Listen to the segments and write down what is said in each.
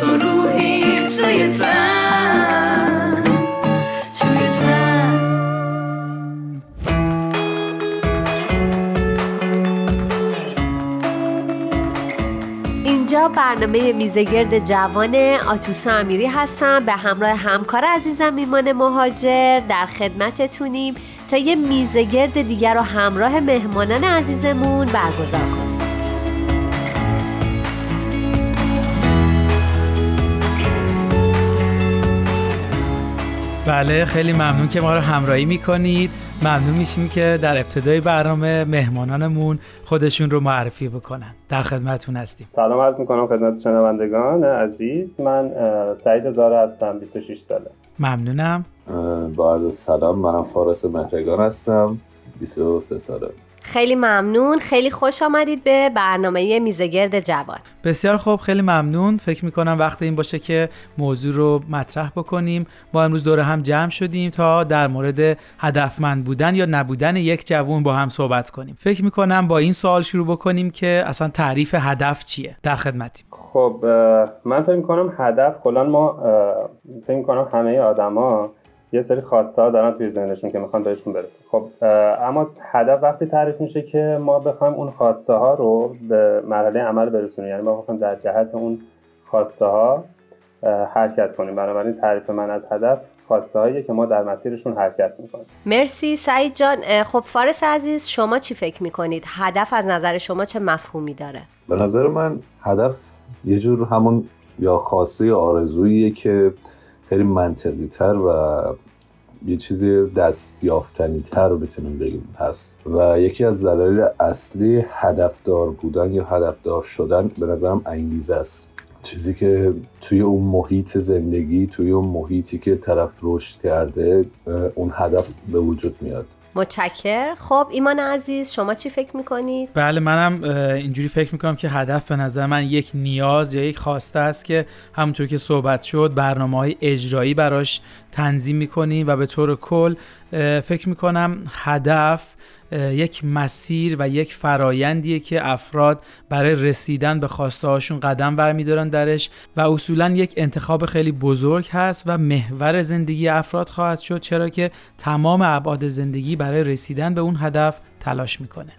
تو روحی توی اینجا برنامه میزگرد جوان آتوسا امیری هستم. به همراه همکار عزیزم ایمان مهاجر. در خدمتتونیم تا یه میزگرد دیگر رو همراه مهمانان عزیزمون برگزار کنیم. بله خیلی ممنون که ما رو همراهی می‌کنید. ممنون میشیم که در ابتدای برنامه مهمانانمون خودشون رو معرفی بکنن. در خدمتون هستیم. سلام عرض می‌کنم خدمت شنوندگان عزیز. من سعید زاره هستم 26 ساله. ممنونم. با عرض سلام منم فارس مهرگان هستم 23 ساله. خیلی ممنون. خیلی خوش آمدید به برنامه میزگرد جوان. بسیار خوب خیلی ممنون. فکر می‌کنم وقت این باشه که موضوع رو مطرح بکنیم. ما امروز دوره هم جمع شدیم تا در مورد هدفمند بودن یا نبودن یک جوان با هم صحبت کنیم. فکر می‌کنم با این سوال شروع بکنیم که اصلا تعریف هدف چیه در خدمتیم. خب من فکر می‌کنم هدف کلا ما فکر می‌کنم همه آدما یه سری خواسته ها دارن توی ذهنشون که می‌خوان بهشون برسن. خب اما هدف وقتی تعریف میشه که ما بخوایم اون خواسته ها رو به مرحله عمل برسونیم یعنی ما بخوایم در جهت اون خواسته ها حرکت کنیم. بنابراین تعریف من از هدف خواسته هایی که ما در مسیرشون حرکت می‌کنیم. مرسی سعید جان. خب فارس عزیز شما چی فکر می‌کنید؟ هدف از نظر شما چه مفهومی داره؟ به نظر من هدف یه جور همون یا خواسته یا آرزوییه که خیلی منطقی تر و یه چیزی دستیافتنی تر رو بتونیم بگیم. هست و یکی از دلایل اصلی هدفدار بودن یا هدفدار شدن به نظرم انگیزه است. چیزی که توی اون محیط زندگی توی اون محیطی که طرف رشد کرده اون هدف به وجود میاد. متشکر خب ایمان عزیز شما چی فکر می‌کنید؟ بله منم اینجوری فکر می‌کنم که هدف به نظر من یک نیاز یا یک خواسته است که همونطور که صحبت شد برنامه های اجرایی براش تنظیم می‌کنیم و به طور کل فکر می‌کنم هدف یک مسیر و یک فرایندیه که افراد برای رسیدن به خواسته هاشون قدم برمیدارن درش و اصولا یک انتخاب خیلی بزرگ هست و محور زندگی افراد خواهد شد چرا که تمام ابعاد زندگی برای رسیدن به اون هدف تلاش می‌کنه.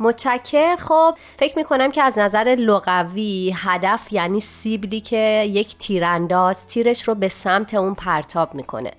متشکر خب فکر می‌کنم که از نظر لغوی هدف یعنی سیبلی که یک تیرانداز تیرش رو به سمت اون پرتاب می‌کنه.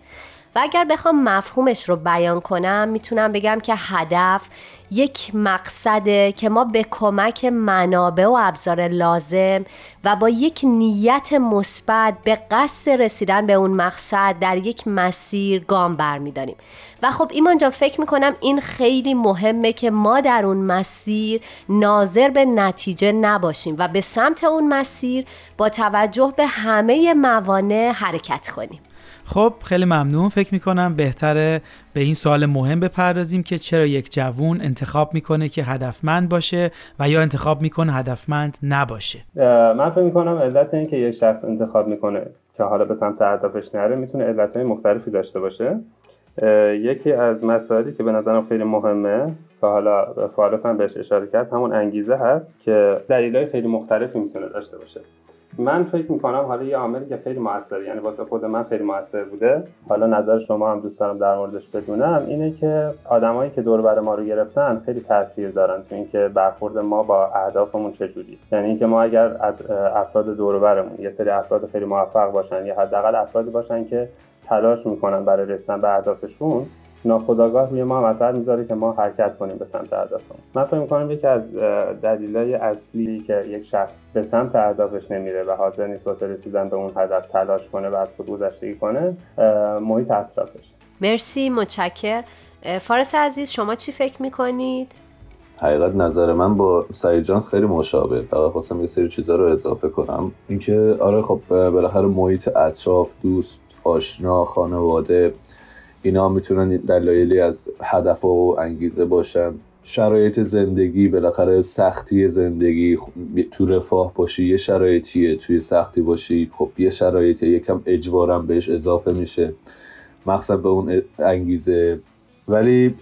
و اگر بخوام مفهومش رو بیان کنم می‌تونم بگم که هدف یک مقصده که ما به کمک منابع و ابزار لازم و با یک نیت مثبت به قصد رسیدن به اون مقصد در یک مسیر گام برمیداریم. و خب ایمان جان فکر می‌کنم این خیلی مهمه که ما در اون مسیر ناظر به نتیجه نباشیم و به سمت اون مسیر با توجه به همه موانع حرکت کنیم. خب خیلی ممنون. فکر می‌کنم بهتره به این سوال مهم بپردازیم که چرا یک جوون انتخاب می‌کنه که هدفمند باشه و یا انتخاب می‌کنه هدفمند نباشه. من فکر می‌کنم علت این که یک شخص انتخاب می‌کنه که حالا به سمت هدفش نره می‌تونه علتهای مختلفی داشته باشه. یکی از مسائلی که به نظرم خیلی مهمه که حالا فارس هم بهش اشاره کرد همون انگیزه هست که دلیلهای خیلی مختلفی می‌تونه داشته باشه. من فکر می‌کنم حالا یه عاملی که خیلی موثره یعنی واسه خود من خیلی موثر بوده. حالا نظر شما هم دوست دارم در موردش بدونم اینه که آدمایی که دور بر ما رو گرفتن خیلی تاثیر دارن تو اینکه برخورد ما با اهدافمون چجوری یعنی اینکه ما اگر افراد دور برمون یه سری افراد خیلی موفق باشن یا حداقل افرادی باشن که تلاش می‌کنن برای رسیدن به اهدافشون ناخداگاه روی ما هم اثر می‌ذاره که ما حرکت کنیم به سمت اهدافمون. من فکر می‌کنم یکی از دلایل اصلی که یک شخص به سمت اهدافش نمیره و حاضر نیست واسه رسیدن به اون هدف تلاش کنه و از خود گذشتگی کنه محیط اطرافش مرسی متشکر فارس عزیز شما چی فکر می‌کنید؟ حقیقت نظر من با سعید جان خیلی مشابه. فقط خواستم یه سری چیزا رو اضافه کنم. اینکه آره خب بالاخره محیط اطراف دوست آشنا خانواده اینا می‌تونن دلایلی از هدف و انگیزه باشن. شرایط زندگی بالاخره سختی زندگی تو رفاه باشی یه شرایطیه توی سختی باشی. خب یه شرایطی یکم اجبارم بهش اضافه میشه. مقصد به اون انگیزه. ولی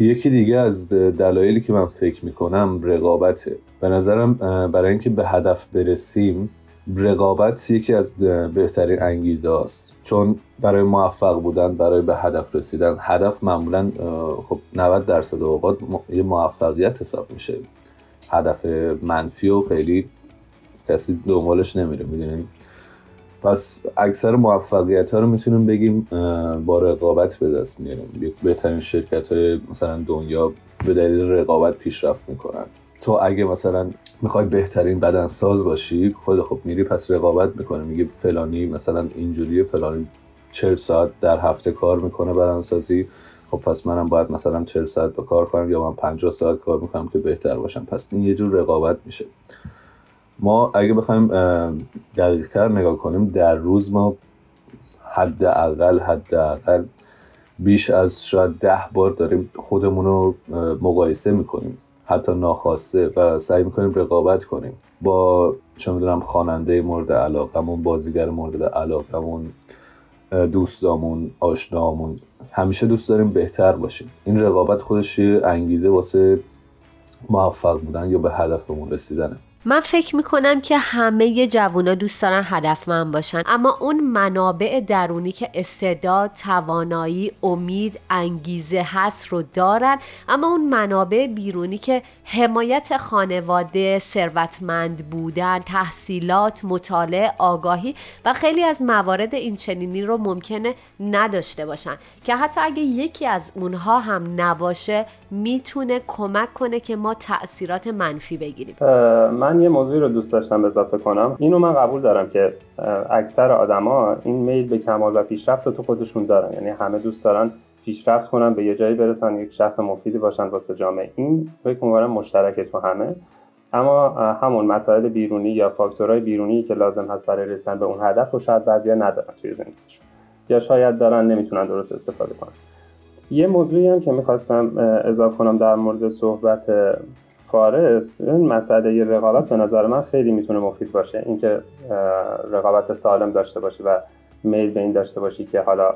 یکی دیگه از دلایلی که من فکر می‌کنم رقابته. به نظرم برای اینکه به هدف برسیم رقابت یکی از بهترین انگیزه است چون برای موفق بودن برای به هدف رسیدن هدف معمولا خب 90 درصد اوقات یه موفقیت حساب میشه. هدف منفی و خیلی کسی دنبالش نمیره می‌دونیم؟ پس اکثر موفقیت ها رو می‌تونیم بگیم با رقابت به دست میاریم بهترین شرکت های مثلا دنیا به دلیل رقابت پیشرفت می‌کنن. تو اگه مثلا می‌خوای بهترین بدنساز باشی خود خب میری پس رقابت می‌کنه میگه فلانی مثلا اینجوری فلانی 40 ساعت در هفته کار می‌کنه بدنسازی خب پس منم باید مثلا 40 ساعت به کار کنم یا من 50 ساعت کار می‌کنم که بهتر باشم. پس این یه جور رقابت میشه. ما اگه بخوایم دقیق تر نگاه کنیم در روز ما حداقل حداقل بیش از شاید ده بار داریم خودمون رو مقایسه می‌کنیم. حتی ناخواسته و سعی می‌کنیم رقابت کنیم. با چه می‌دونم خواننده مورد علاقمون بازیگر مورد علاقمون دوستامون آشنامون همیشه دوست داریم بهتر باشیم. این رقابت خودش انگیزه واسه موفق بودن یا به هدفمون رسیدنه. من فکر می‌کنم که همه جوونا دوست دارن هدفمند باشن اما اون منابع درونی که استعداد، توانایی، امید، انگیزه هست رو دارن. اما اون منابع بیرونی که حمایت خانواده، ثروتمند بودن، تحصیلات، مطالعه، آگاهی و خیلی از موارد این چنینی رو ممکنه نداشته باشن. که حتی اگه یکی از اونها هم نباشه می‌تونه کمک کنه که ما تاثیرات منفی بگیریم. یه موضوعی رو دوست داشتم اضافه کنم. اینو من قبول دارم که اکثر آدما این میل به کمال و پیشرفت رو تو خودشون دارن. یعنی همه دوست دارن پیشرفت کنن به یه جایی برسن یک شخص مفیدی باشن واسه جامعه. این فکر می‌کنم مشترک تو همه. اما همون مسائل بیرونی یا فاکتورهای بیرونی که لازم هست برای رسیدن به اون هدف رو شاید بعضیا ندارن توی زندگیشون. یا شاید دارن نمی‌تونن درست استفاده کنن. یه موضوعی هم که می‌خواستم اضافه کنم در مورد صحبت فارس این مسئله رقابت به نظر من خیلی می‌تونه مفید باشه. اینکه رقابت سالم داشته باشی و میل به این داشته باشی که حالا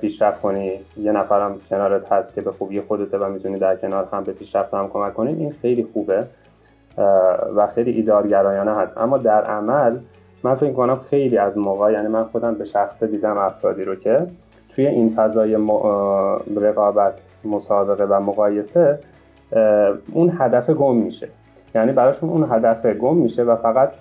پیشرفت کنی. یه نفرم کنارت هست که به خوبی خودته و می‌تونی در کنار هم به پیشرفت هم کمک کنی. این خیلی خوبه و خیلی ایدارگرایانه هست. اما در عمل من فکر کنم خیلی از موقع یعنی من خودم به شخص دیدم افرادی رو که توی این فضای رقابت مسابقه و مقایسه اون هدف گم میشه. یعنی براشون اون هدف گم میشه و فقط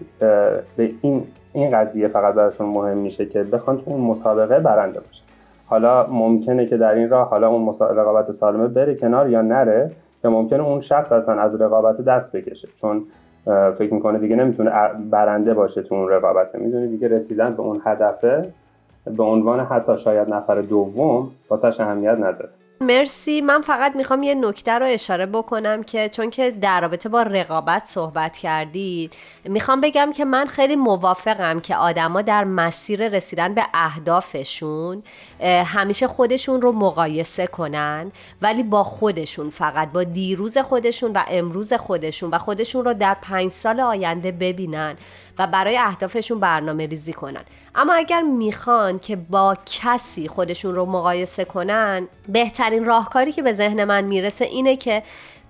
به این این قضیه فقط براشون مهم میشه که بخوان تو اون مسابقه برنده باشه حالا ممکنه که در این راه حالا اون رقابت سالمه بره کنار یا نره یا ممکنه اون شخص اصلا از رقابت دست بکشه. چون فکر می‌کنه دیگه نمی‌تونه برنده باشه تو اون رقابت. می‌دونی دیگه رسیدن به اون هدفه به عنوان حتی شاید نفر دوم واسش اهمیت نداره. مرسی. من فقط می‌خوام یه نکته رو اشاره بکنم که چون که در رابطه با رقابت صحبت کردید می‌خوام بگم که من خیلی موافقم که آدما در مسیر رسیدن به اهدافشون همیشه خودشون رو مقایسه کنن ولی با خودشون فقط با دیروز خودشون و امروز خودشون و خودشون رو در پنج سال آینده ببینن. و برای اهدافشون برنامه ریزی کنن. اما اگر می‌خوان که با کسی خودشون رو مقایسه کنن بهترین راهکاری که به ذهن من می‌رسه اینه که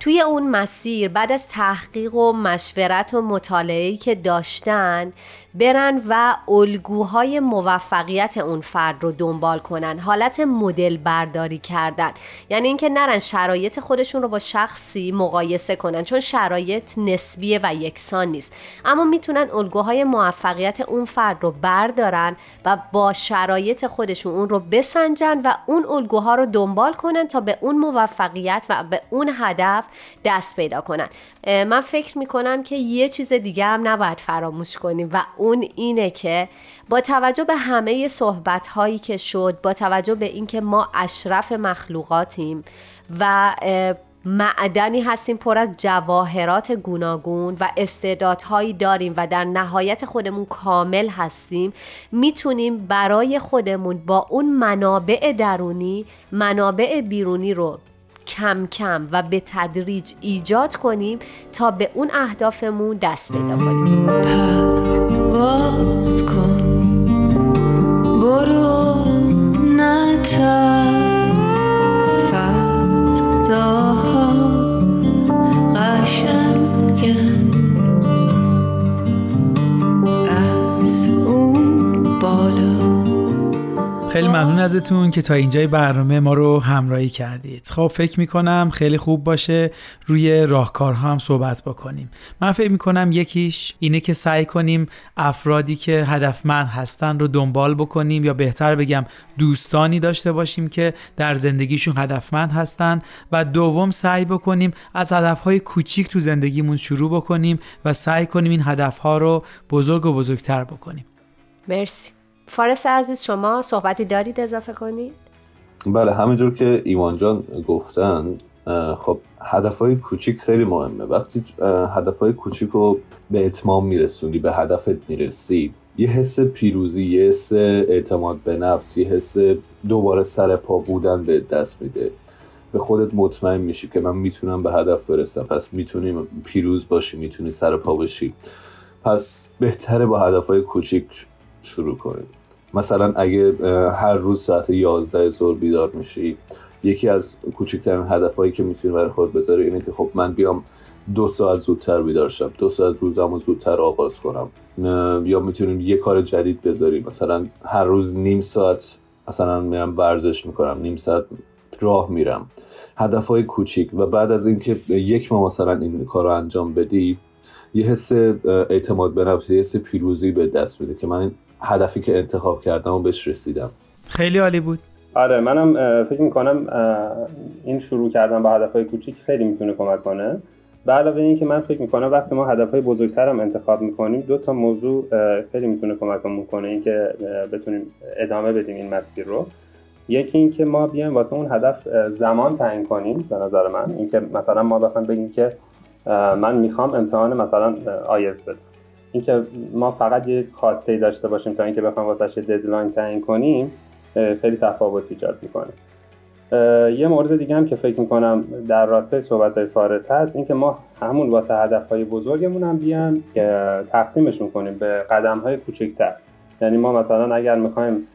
توی اون مسیر بعد از تحقیق و مشورت و مطالعه‌ای که داشتن برن و الگوهای موفقیت اون فرد رو دنبال کنن حالت مدل برداری کردن. یعنی اینکه نرن شرایط خودشون رو با شخصی مقایسه کنن چون شرایط نسبیه و یکسان نیست. اما می‌تونن الگوهای موفقیت اون فرد رو بردارن و با شرایط خودشون اون رو بسنجن و اون الگوها رو دنبال کنن تا به اون موفقیت و به اون هدف دست پیدا کنن. من فکر می‌کنم که یه چیز دیگه هم نباید فراموش کنیم و اون اینه که با توجه به همه صحبت هایی که شد با توجه به اینکه ما اشرف مخلوقاتیم و معدنی هستیم پر از جواهرات گوناگون و استعدادهایی داریم و در نهایت خودمون کامل هستیم می‌تونیم برای خودمون با اون منابع درونی منابع بیرونی رو کم کم و به تدریج ایجاد کنیم تا به اون اهدافمون دست پیدا کنیم. برو نترس خیلی ممنون ازتون که تا اینجای برنامه ما رو همراهی کردید. خب فکر می‌کنم خیلی خوب باشه روی راهکارها هم صحبت بکنیم. من فکر می‌کنم یکیش اینه که سعی کنیم افرادی که هدفمند هستن رو دنبال بکنیم یا بهتر بگم دوستانی داشته باشیم که در زندگیشون هدفمند هستن و دوم سعی بکنیم از هدفهای کوچیک تو زندگیمون شروع بکنیم و سعی کنیم این هدفها رو بزرگ و بزرگتر بکنیم. مرسی. فارس عزیز شما صحبتی دارید اضافه کنید؟ بله همینجور که ایمان جان گفتن خب هدفهای کوچیک خیلی مهمه. وقتی هدفهای کوچیک رو به اتمام میرسونی به هدفت می‌رسی یه حس پیروزی یه حس اعتماد به نفس یه حس دوباره سر پا بودن به دست میده. به خودت مطمئن میشی که من می‌تونم به هدف برسم. پس می‌تونی پیروز باشی می‌تونی سر پا بشی. پس بهتره با هدفهای کوچیک شروع کنیم. مثلا اگه هر روز ساعت 11 ظهر بیدار میشی یکی از کوچکترین هدفهایی که می‌تونی برای خود بذاری اینه که خب من بیام دو ساعت زودتر بیدار شم دو ساعت روزم رو زودتر آغاز کنم. یا می‌تونیم یه کار جدید بذاریم. مثلا هر روز نیم ساعت مثلا میرم ورزش می‌کنم نیم ساعت راه میرم. هدفهای کوچیک و بعد از اینکه یک ماه مثلا این کار رو انجام بدی یه حس اعتماد به نفس یه حس پیروزی به دست میده که من هدفی که انتخاب کردم و بهش رسیدم. خیلی عالی بود. آره منم فکر می‌کنم این شروع کردن با هدفهای کوچیک خیلی می‌تونه کمک کنه. به علاوه این که من فکر می‌کنم وقتی ما هدفهای بزرگتر هم انتخاب می‌کنیم دو تا موضوع خیلی می‌تونه کمکمون کنه. اینکه بتونیم ادامه بدیم این مسیر رو. یکی اینکه ما بیایم واسه اون هدف زمان تعیین کنیم به نظر من. اینکه مثلا ما بخوایم بگیم که من می‌خوام امتحان مثلا آیز بدم. اینکه ما فقط یه خواسته داشته باشیم تا اینکه بخوایم واسش یه ددلاین تعیین کنیم خیلی تفاوت ایجاد می‌کنه. یه مورد دیگه هم که فکر می‌کنم در راستای صحبت فارس هست اینکه ما همون واسه هدفهای بزرگمون هم که تقسیمشون کنیم به قدم های کوچکتر. یعنی ما مثلا اگر می‌خوایم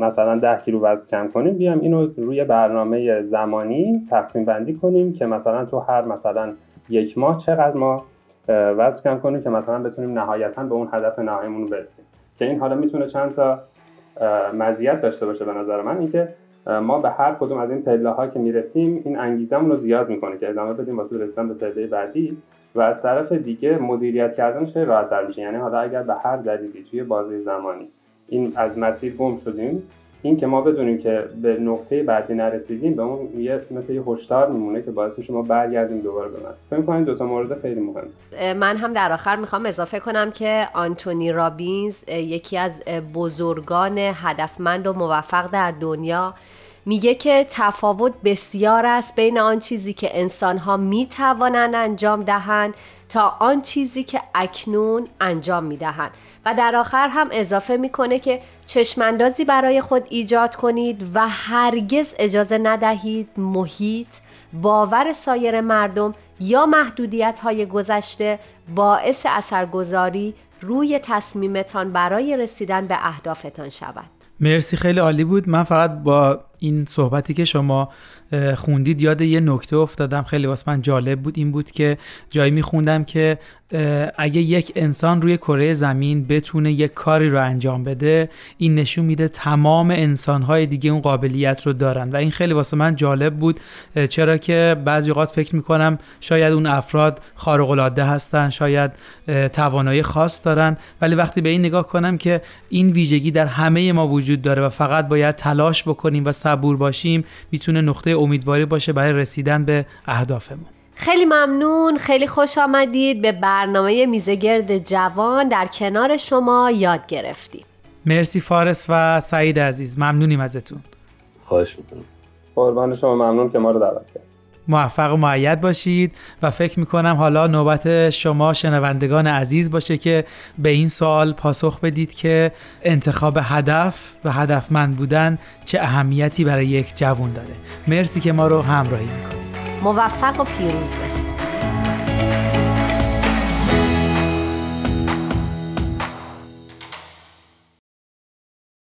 مثلا 10 کیلو وزن کم کنیم بیایم اینو روی برنامه زمانی تقسیم بندی کنیم که مثلا تو هر مثلا یک ماه چقدر ما وزن کم کنیم که مثلا بتونیم نهایتا به اون هدف نهاییمون برسیم. که این حالا می‌تونه چند تا مزیت داشته باشه به نظر من. اینکه ما به هر کدوم از این پله ها که می‌رسیم این انگیزمون رو زیاد می‌کنه که ادامه بدیم واسه رسیدن به پله بعدی. و از طرف دیگه مدیریت کردنش خیلی راحت‌تر میشه. یعنی حالا اگر به هر دلیلی توی بازه زمانی این از مسیر گم شدیم این که ما بدونیم که به نقطه بعدی نرسیدیم به اون یه مثل یه هشدار میمونه که باعث میشه ما برگردیم دوباره به مسیر فکر کنید دو تا مورد خیلی مهم من هم در آخر می‌خوام اضافه کنم که آنتونی رابینز یکی از بزرگان هدفمند و موفق در دنیا میگه که تفاوت بسیار است بین آن چیزی که انسانها می‌توانند انجام دهند تا آن چیزی که اکنون انجام می‌دهند. و در آخر هم اضافه می‌کنه که چشماندازی برای خود ایجاد کنید و هرگز اجازه ندهید محیط باور سایر مردم یا محدودیت های گذشته باعث اثرگذاری روی تصمیمتان برای رسیدن به اهدافتان شود. مرسی خیلی عالی بود. من فقط با این صحبتی که شما خوندید یاد یه نکته افتادم خیلی واسه من جالب بود. این بود که جایی میخوندم که اگه یک انسان روی کره زمین بتونه یک کاری رو انجام بده این نشون میده تمام انسانهای دیگه اون قابلیت رو دارن. و این خیلی واسه من جالب بود. چرا که بعضی اوقات فکر می‌کنم شاید اون افراد خارق العاده هستن شاید توانایی خاص دارن. ولی وقتی به این نگاه کنم که این ویژگی در همه ما وجود داره و فقط باید تلاش بکنیم و صبور باشیم می‌تونه نقطه امیدواری باشه برای رسیدن به اهدافمون. خیلی ممنون. خیلی خوش آمدید. به برنامه میزگرد جوان در کنار شما یاد گرفتیم. مرسی فارس و سعید عزیز. ممنونیم ازتون. خواهش می‌کنم. قربان شما. ممنون که ما رو دعوت کرد موفق و معید باشید و فکر می‌کنم حالا نوبت شما شنوندگان عزیز باشه که به این سوال پاسخ بدید که انتخاب هدف و هدفمند بودن چه اهمیتی برای یک جوان داره. مرسی که ما رو همراهی می‌کنید. موفق و پیروز باشید.